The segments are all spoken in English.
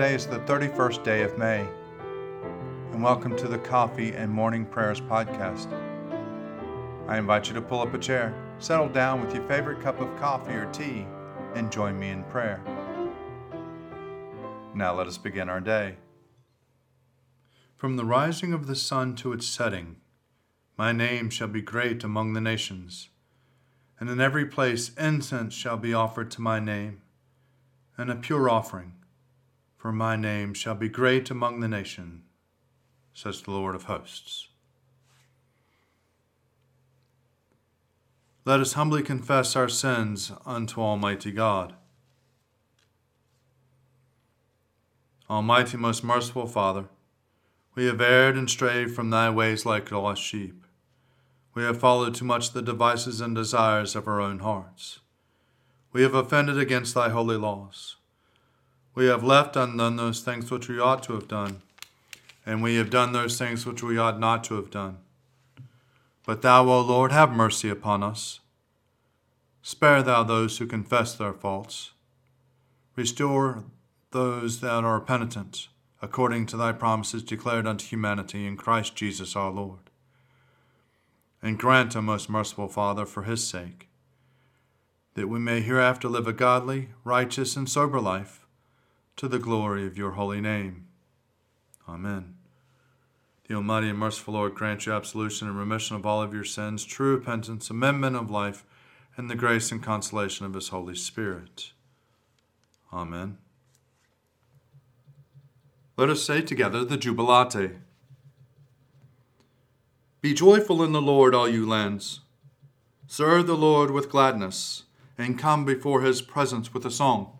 Today is the 31st day of May, and welcome to the Coffee and Morning Prayers podcast. I invite you to pull up a chair, settle down with your favorite cup of coffee or tea, and join me in prayer. Now let us begin our day. From the rising of the sun to its setting, my name shall be great among the nations, and in every place incense shall be offered to my name, and a pure offering for my name shall be great among the nation, says the Lord of hosts. Let us humbly confess our sins unto Almighty God. Almighty, most merciful Father, we have erred and strayed from thy ways like lost sheep. We have followed too much the devices and desires of our own hearts. We have offended against thy holy laws. We have left undone those things which we ought to have done, and we have done those things which we ought not to have done. But thou, O Lord, have mercy upon us. Spare thou those who confess their faults. Restore those that are penitent, according to thy promises declared unto humanity in Christ Jesus our Lord. And grant, O most merciful Father, for his sake, that we may hereafter live a godly, righteous, and sober life to the glory of your holy name. Amen. The Almighty and merciful Lord grant you absolution and remission of all of your sins, true repentance, amendment of life, and the grace and consolation of His Holy Spirit. Amen. Let us say together the Jubilate. Be joyful in the Lord, all you lands. Serve the Lord with gladness, and come before his presence with a song.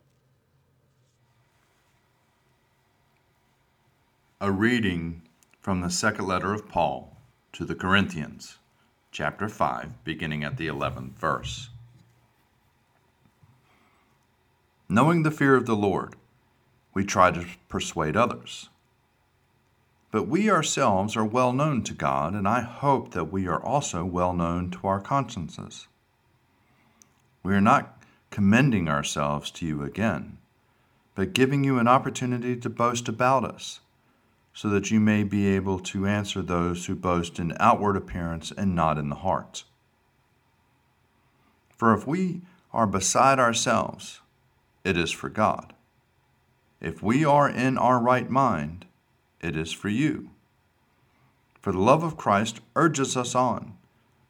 A reading from the second letter of Paul to the Corinthians, chapter 5, beginning at the 11th verse. Knowing the fear of the Lord, we try to persuade others. But we ourselves are well known to God, and I hope that we are also well known to our consciences. We are not commending ourselves to you again, but giving you an opportunity to boast about us so that you may be able to answer those who boast in outward appearance and not in the heart. For if we are beside ourselves, it is for God. If we are in our right mind, it is for you. For the love of Christ urges us on,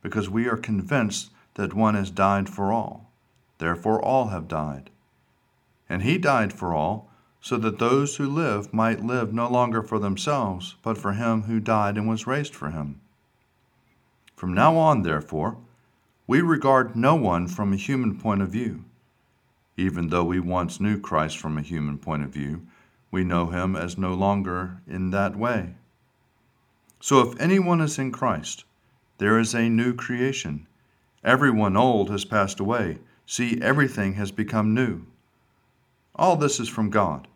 because we are convinced that one has died for all, therefore all have died. And he died for all so that those who live might live no longer for themselves, but for him who died and was raised for him. From now on, therefore, we regard no one from a human point of view. Even though we once knew Christ from a human point of view, we know him as no longer in that way. So if anyone is in Christ, there is a new creation. Everyone old has passed away. See, everything has become new. All this is from God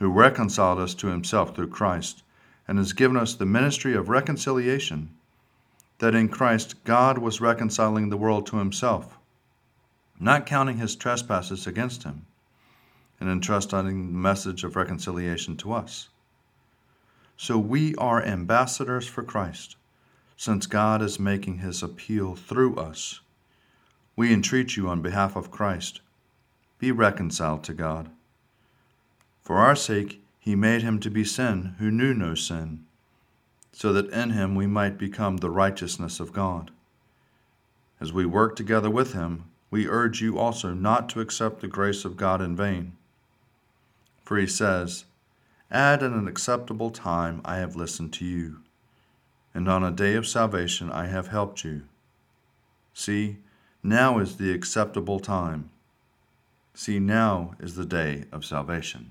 who reconciled us to himself through Christ, and has given us the ministry of reconciliation, that in Christ God was reconciling the world to himself, not counting his trespasses against him, and entrusting the message of reconciliation to us. So we are ambassadors for Christ, since God is making his appeal through us. We entreat you on behalf of Christ, be reconciled to God. For our sake he made him to be sin who knew no sin, so that in him we might become the righteousness of God. As we work together with him, we urge you also not to accept the grace of God in vain. For he says, At an acceptable time I have listened to you, and on a day of salvation I have helped you. See, now is the acceptable time. See, now is the day of salvation.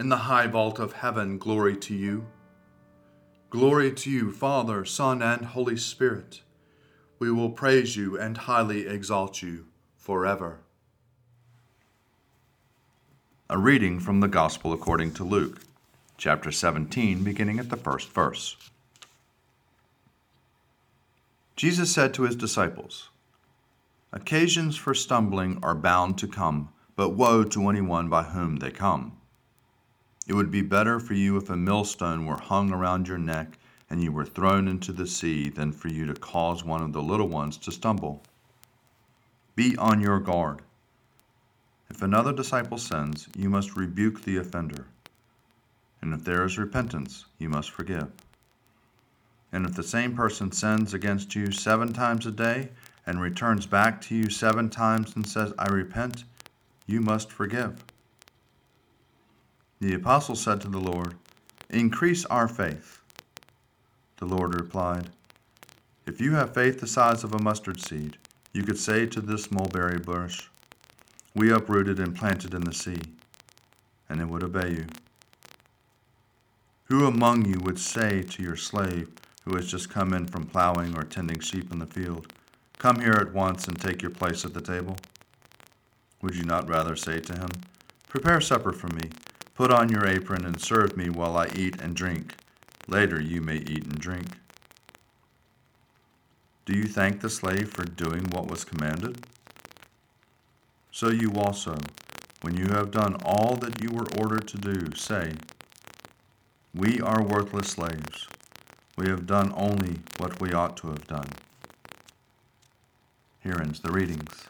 In the high vault of heaven, glory to you. Glory to you, Father, Son, and Holy Spirit. We will praise you and highly exalt you forever. A reading from the Gospel according to Luke, chapter 17, beginning at the first verse. Jesus said to his disciples, Occasions for stumbling are bound to come, but woe to anyone by whom they come. It would be better for you if a millstone were hung around your neck and you were thrown into the sea than for you to cause one of the little ones to stumble. Be on your guard. If another disciple sins, you must rebuke the offender. And if there is repentance, you must forgive. And if the same person sins against you seven times a day and returns back to you seven times and says, I repent, you must forgive. The apostle said to the Lord, Increase our faith. The Lord replied, If you have faith the size of a mustard seed, you could say to this mulberry bush, We uprooted and planted in the sea, and it would obey you. Who among you would say to your slave who has just come in from plowing or tending sheep in the field, Come here at once and take your place at the table? Would you not rather say to him, Prepare supper for me? Put on your apron and serve me while I eat and drink. Later you may eat and drink. Do you thank the slave for doing what was commanded? So you also, when you have done all that you were ordered to do, say, We are worthless slaves. We have done only what we ought to have done. Here ends the readings.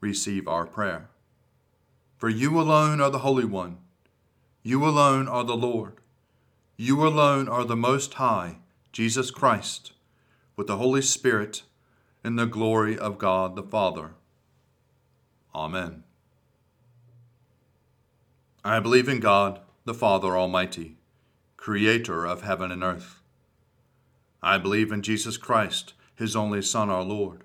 receive our prayer. For you alone are the Holy One. You alone are the Lord. You alone are the Most High, Jesus Christ, with the Holy Spirit, in the glory of God the Father. Amen. I believe in God, the Father Almighty, creator of heaven and earth. I believe in Jesus Christ, his only Son, our Lord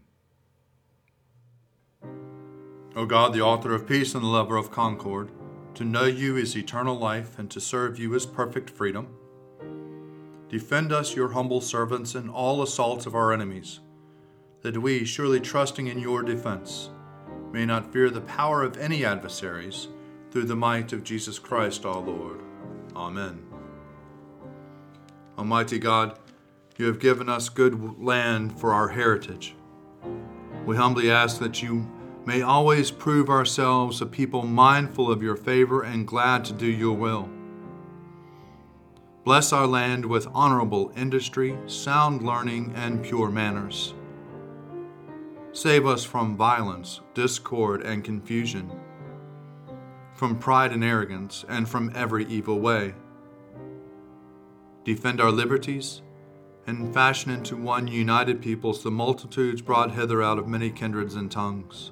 O God, the author of peace and the lover of concord, to know you is eternal life, and to serve you is perfect freedom. Defend us, your humble servants, in all assaults of our enemies, that we, surely trusting in your defense, may not fear the power of any adversaries, through the might of Jesus Christ our Lord. Amen. Almighty God, you have given us good land for our heritage. We humbly ask that you may always prove ourselves a people mindful of your favor and glad to do your will. Bless our land with honorable industry, sound learning, and pure manners. Save us from violence, discord, and confusion, from pride and arrogance, and from every evil way. Defend our liberties, and fashion into one united peoples the multitudes brought hither out of many kindreds and tongues.